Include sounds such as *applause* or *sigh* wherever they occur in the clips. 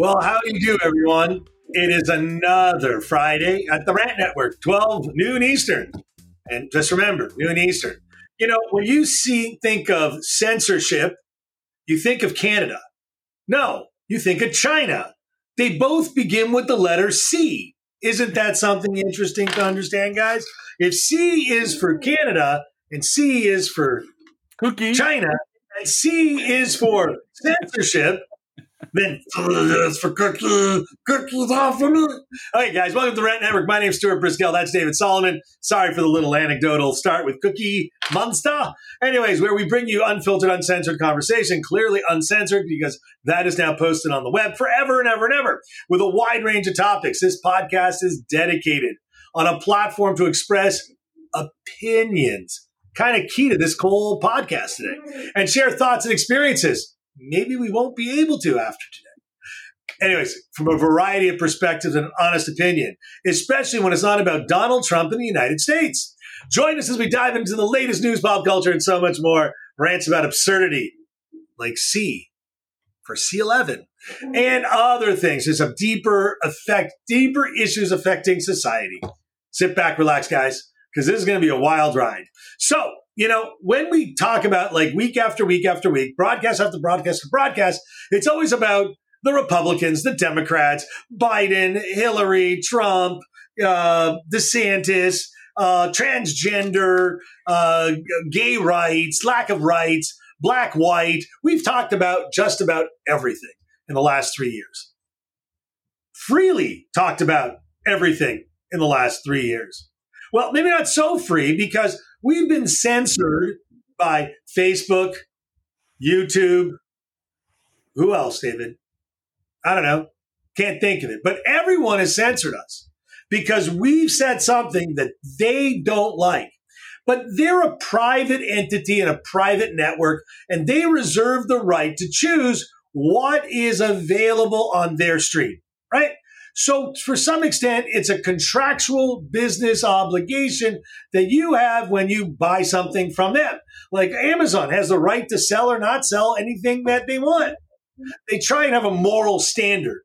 Well, how do you do, everyone? It is another Friday at the Rant Network, 12 noon Eastern. And just remember, noon Eastern. You know, when you see think of censorship, you think of Canada. No, you think of China. They both begin with the letter C. Isn't that something interesting to understand, guys? If C is for Canada and C is for Cookie. China and C is for censorship, then it's for cookie, cookies off of me. All right, guys, welcome to the Rant Network. My name's Stuart Briscoe. That's David Solomon. Sorry for the little anecdotal start with Cookie Monster. Anyways, where we bring you unfiltered, uncensored conversation, clearly uncensored because that is now posted on the web forever and ever and ever with a wide range of topics. This podcast is dedicated on a platform to express opinions. Kind of key to this whole podcast today and share thoughts and experiences maybe we won't be able to after today. Anyways, from a variety of perspectives and an honest opinion, especially when it's not about Donald Trump and the United States. Join us as we dive into the latest news, pop culture, and so much more. Rants about absurdity, like C for C11, and other things. There's some deeper effect, deeper issues affecting society. Sit back, relax, guys, because this is going to be a wild ride. So, you know, when we talk about like week after week after week, broadcast after broadcast after broadcast, it's always about the Republicans, the Democrats, Biden, Hillary, Trump, uh, DeSantis, uh, transgender, uh, gay rights, lack of rights, black, white. We've talked about just about everything in the last three years. Freely talked about everything in the last three years. Well, maybe not so free because we've been censored by Facebook, YouTube. Who else, David? I don't know. Can't think of it. But everyone has censored us because we've said something that they don't like. But they're a private entity and a private network, and they reserve the right to choose what is available on their stream, right? So, for some extent, it's a contractual business obligation that you have when you buy something from them. Like Amazon has the right to sell or not sell anything that they want. They try and have a moral standard.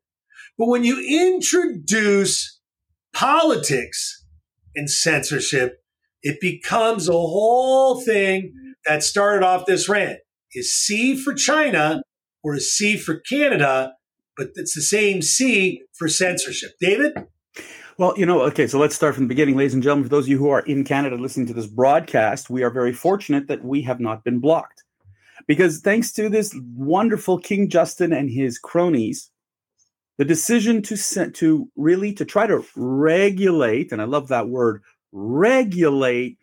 But when you introduce politics and censorship, it becomes a whole thing that started off this rant. Is C for China or is C for Canada? But it's the same C for censorship. David? Well, you know, okay, so let's start from the beginning, ladies and gentlemen. For those of you who are in Canada listening to this broadcast, we are very fortunate that we have not been blocked. Because thanks to this wonderful King Justin and his cronies, the decision to to really to try to regulate, and I love that word, regulate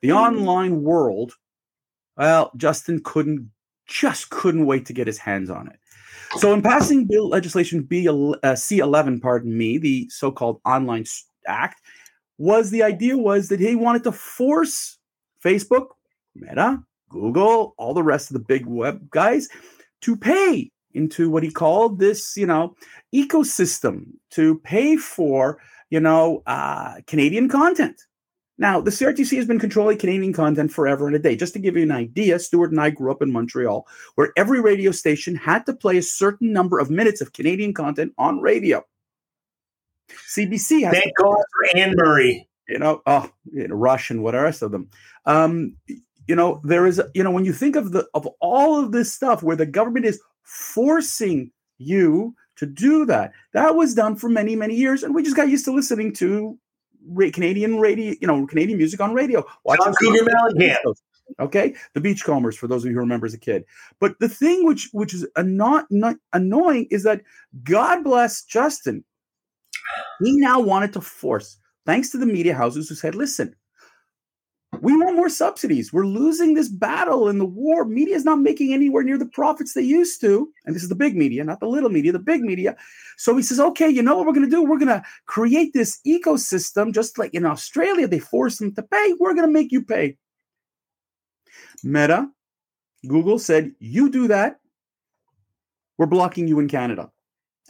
the mm. online world. Well, Justin couldn't just couldn't wait to get his hands on it. So, in passing bill legislation B uh, C11, pardon me, the so-called Online Act, was the idea was that he wanted to force Facebook, Meta, Google, all the rest of the big web guys to pay into what he called this, you know, ecosystem to pay for, you know, uh, Canadian content. Now, the CRTC has been controlling Canadian content forever and a day. Just to give you an idea, Stuart and I grew up in Montreal, where every radio station had to play a certain number of minutes of Canadian content on radio. CBC has. Thank God for Anne Murray. You know, oh, you know, Rush and what rest of them. Um, you know, there is, you know, when you think of the of all of this stuff where the government is forcing you to do that, that was done for many, many years, and we just got used to listening to Canadian radio, you know, Canadian music on radio. Watching Cougar Mellencamp. Okay, the Beachcombers for those of you who remember as a kid. But the thing which which is not, not annoying is that God bless Justin. He now wanted to force, thanks to the media houses who said, "Listen, we want more subsidies. We're losing this battle in the war. Media is not making anywhere near the profits they used to. And this is the big media, not the little media, the big media. So he says, okay, you know what we're going to do? We're going to create this ecosystem, just like in Australia, they force them to pay. We're going to make you pay. Meta, Google said, you do that. We're blocking you in Canada.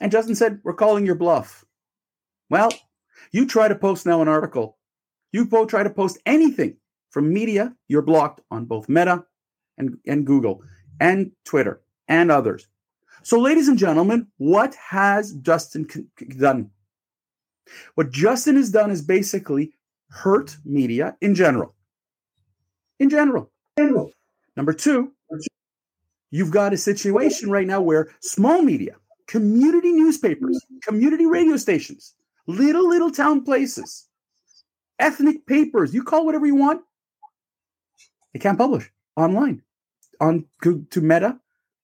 And Justin said, we're calling your bluff. Well, you try to post now an article. You both try to post anything from media, you're blocked on both Meta and, and Google and Twitter and others. So, ladies and gentlemen, what has Justin done? What Justin has done is basically hurt media in general. In general. general. Number two, you've got a situation right now where small media, community newspapers, community radio stations, little, little town places, ethnic papers, you call whatever you want, they can't publish online on to, Meta,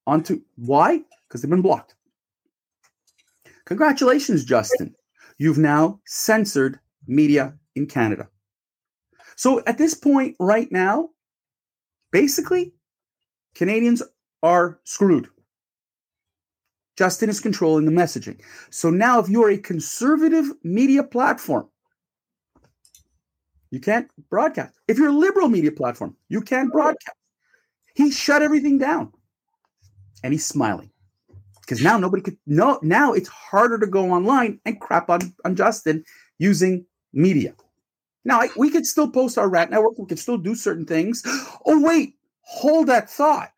onto why? Because they've been blocked. Congratulations, Justin. You've now censored media in Canada. So at this point, right now, basically, Canadians are screwed. Justin is controlling the messaging. So now, if you're a conservative media platform, you can't broadcast. If you're a liberal media platform, you can't oh, broadcast. He shut everything down. And he's smiling. Because now nobody could no now it's harder to go online and crap on, on Justin using media. Now I, we could still post our Rant Network, we could still do certain things. *gasps* Oh, wait, hold that thought.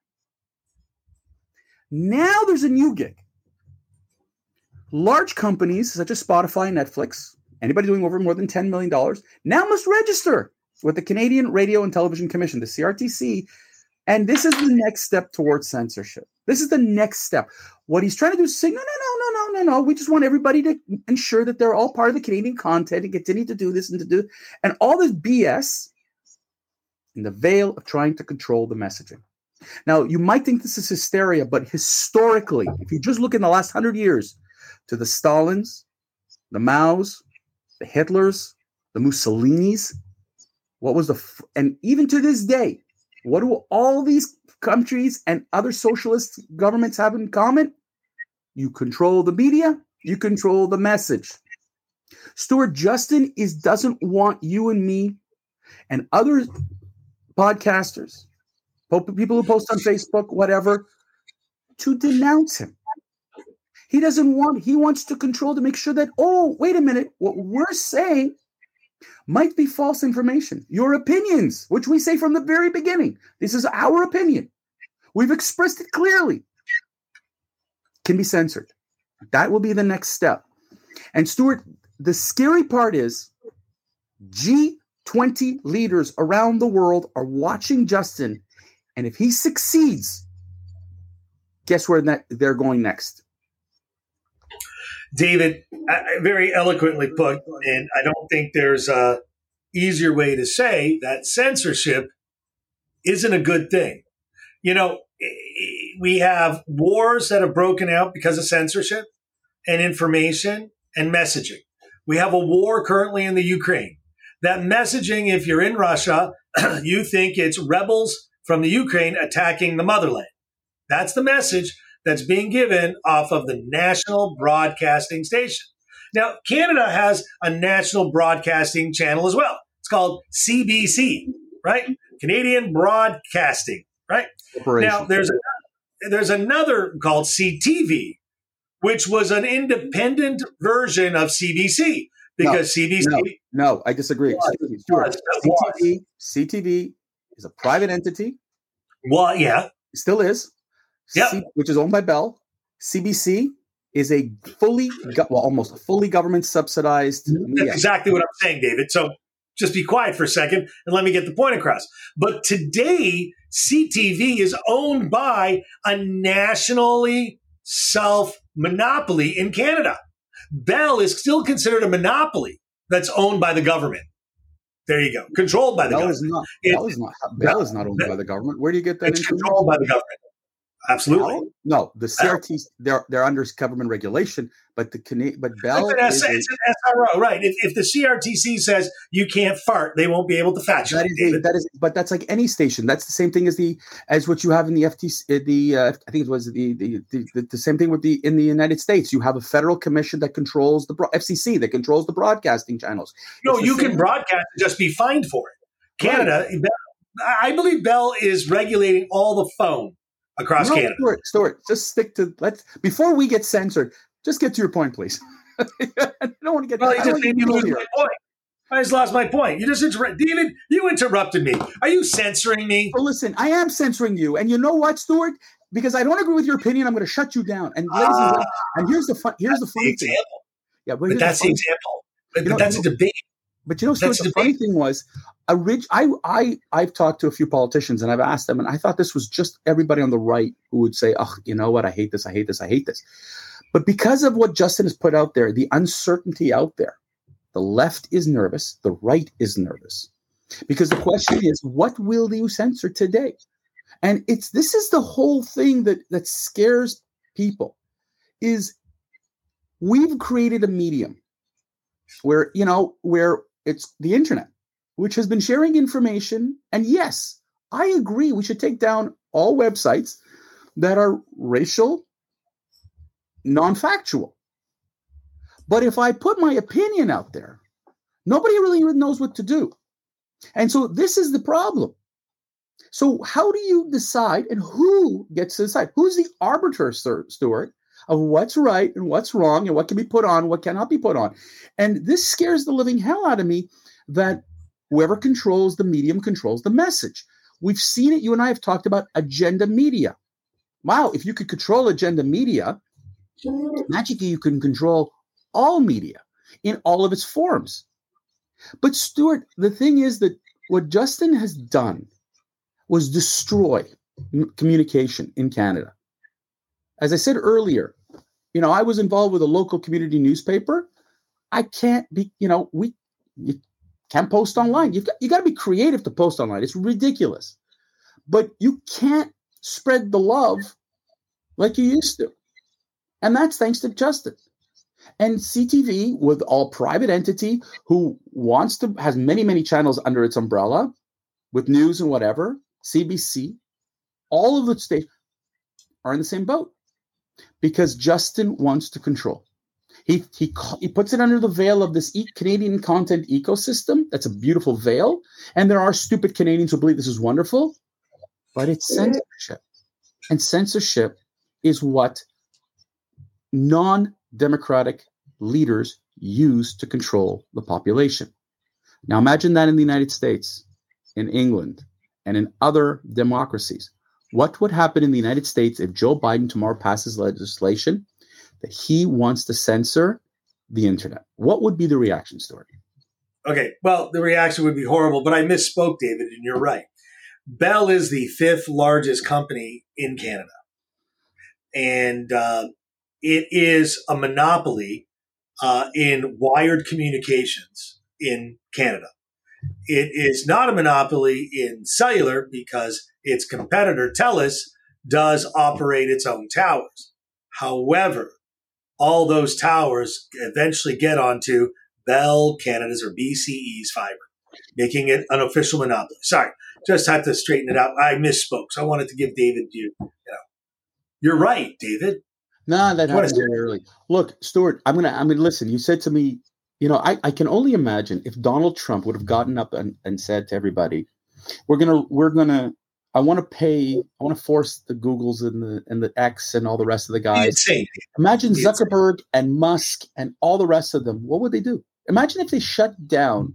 Now there's a new gig. Large companies such as Spotify and Netflix, anybody doing over more than $10 million, now must register with the Canadian Radio and Television Commission, the CRTC, and this is the next step towards censorship. This is the next step. What he's trying to do is say, no, no, no, no, no, no, no. We just want everybody to ensure that they're all part of the Canadian content and continue to do this and to do and all this BS in the veil of trying to control the messaging. Now, you might think this is hysteria, but historically, if you just look in the last hundred years to the Stalins, the Maos, the Hitlers, the Mussolinis, what was the, and even to this day, what do all these countries and other socialist governments have in common? You control the media, you control the message. Stuart Justin is doesn't want you and me and other podcasters, people who post on Facebook, whatever, to denounce him. He doesn't want, he wants to control to make sure that, oh, wait a minute, what we're saying might be false information. Your opinions, which we say from the very beginning, this is our opinion. We've expressed it clearly, can be censored. That will be the next step. And Stuart, the scary part is G20 leaders around the world are watching Justin. And if he succeeds, guess where they're going next? David, very eloquently put, and I don't think there's a easier way to say that censorship isn't a good thing. You know, we have wars that have broken out because of censorship and information and messaging. We have a war currently in the Ukraine. That messaging, if you're in Russia, *clears throat* you think it's rebels from the Ukraine attacking the motherland. That's the message that's being given off of the national broadcasting station. Now, Canada has a national broadcasting channel as well. It's called CBC, right? Canadian Broadcasting, right? Now, there's a, there's another called CTV, which was an independent version of CBC because no, CBC. No, no, I disagree. Was, was, CTV, CTV is a private entity. Well, yeah, it still is. Yep. C- which is owned by Bell. CBC is a fully, well, almost fully government subsidized. That's exactly what I'm saying, David. So just be quiet for a second and let me get the point across. But today, CTV is owned by a nationally self monopoly in Canada. Bell is still considered a monopoly that's owned by the government. There you go. Controlled by the Bell government. Is not, Bell, is not, Bell is not owned by the government. Where do you get that? It's controlled by the government. Absolutely. No, no the CRT they're they're under government regulation, but the Canadian but Bell it's an, it's an SRO, right? If, if the CRTC says you can't fart, they won't be able to fetch that is a, that is, but that's like any station. That's the same thing as the as what you have in the FTC. Uh, the uh, I think it was the the, the the, the same thing with the in the United States. You have a federal commission that controls the FCC that controls the broadcasting channels. No, you can broadcast and just be fined for it. Canada, right. I believe Bell is regulating all the phone across no, Canada. Stuart, Stuart, just stick to let's before we get censored. Just get to your point, please. *laughs* I don't want to get. Well, you just made me lose my point. I just lost my point. You just interrupted, David. You interrupted me. Are you censoring me? Well, listen, I am censoring you, and you know what, Stuart? because I don't agree with your opinion, I'm going to shut you down. And ladies and, Ah, and here's the fun. Here's the the funny thing. example. Yeah, but, But that's the example. But, You know, but that's a debate. But you know, That's the funny thing. thing was, orig- I, I, I've talked to a few politicians and I've asked them, and I thought this was just everybody on the right who would say, "Oh, you know what? I hate this. I hate this. I hate this." But because of what Justin has put out there, the uncertainty out there, the left is nervous, the right is nervous, because the question is, what will you censor today? And it's this is the whole thing that that scares people, is we've created a medium where you know where it's the internet which has been sharing information. And yes i agree we should take down all websites that are racial non-factual. But if i put my opinion out there nobody really knows what to do. And so this is the problem. So how do you decide and who gets to decide? Who's the arbiter stuart of what's right and what's wrong and what can be put on what cannot be put on and this scares the living hell out of me that whoever controls the medium controls the message. We've seen it. You and I have talked about agenda media. Wow, if you could control agenda media, magically you can control all media in all of its forms. But Stuart, the thing is that what Justin has done was destroy communication in Canada. As I said earlier, you know, I was involved with a local community newspaper. I can't be, you know, we you can't post online. You've got you got to be creative to post online. It's ridiculous. But you can't spread the love like you used to. And that's thanks to Justin. And CTV, with all private entity who wants to has many, many channels under its umbrella with news and whatever, CBC, all of the states are in the same boat because Justin wants to control. He he he puts it under the veil of this Canadian content ecosystem. That's a beautiful veil, and there are stupid Canadians who believe this is wonderful, but it's censorship, and censorship is what non-democratic leaders use to control the population. Now imagine that in the United States, in England, and in other democracies. What would happen in the United States if Joe Biden tomorrow passes legislation that he wants to censor the internet? What would be the reaction Stuart? Okay, well, the reaction would be horrible, but I misspoke, David, and you're right. Bell is the fifth largest company in Canada, and uh, it is a monopoly uh, in wired communications in Canada. It is not a monopoly in cellular because its competitor, TELUS, does operate its own towers. However, all those towers eventually get onto Bell Canada's or BCE's fiber, making it an official monopoly. Sorry, just had to straighten it out. I misspoke, so I wanted to give David you. you know, you're right, David. No, that happened very early. Look, Stuart, I'm gonna I'm gonna listen. You said to me, you know, I, I can only imagine if Donald Trump would have gotten up and, and said to everybody, We're gonna we're gonna I want to pay I want to force the Googles and the and the X and all the rest of the guys. Imagine Zuckerberg and Musk and all the rest of them. What would they do? Imagine if they shut down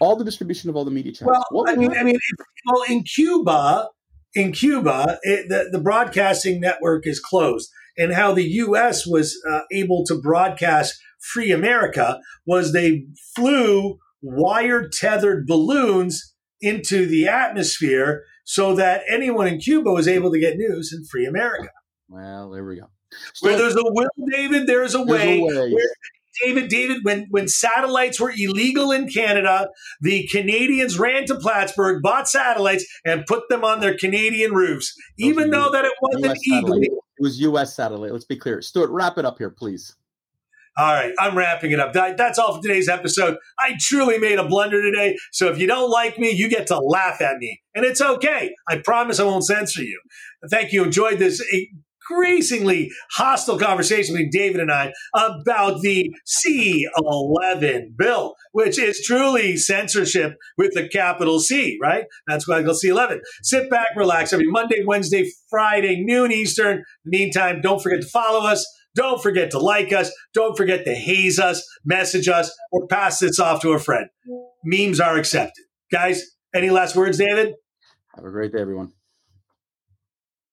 all the distribution of all the media channels. Well, I mean. I mean, well, in Cuba, in Cuba, it, the, the broadcasting network is closed, and how the U.S. was uh, able to broadcast free America was they flew wire tethered balloons into the atmosphere so that anyone in Cuba was able to get news in free America. well, there we go. Where there's a will, David, there's a there's way. a way. Where- David, David, when, when satellites were illegal in Canada, the Canadians ran to Plattsburgh, bought satellites, and put them on their Canadian roofs, even though that it wasn't US satellite. illegal. It was U.S. satellite. Let's be clear. Stuart, wrap it up here, please. All right, I'm wrapping it up. That's all for today's episode. I truly made a blunder today, so if you don't like me, you get to laugh at me, and it's okay. I promise I won't censor you. Thank you. Enjoyed this increasingly hostile conversation between David and I about the C11 bill, which is truly censorship with the capital C, right? That's why I go C11. Sit back, relax every Monday, Wednesday, Friday, noon Eastern. Meantime, don't forget to follow us. Don't forget to like us. Don't forget to haze us, message us, or pass this off to a friend. Memes are accepted. Guys, any last words, David? Have a great day, everyone.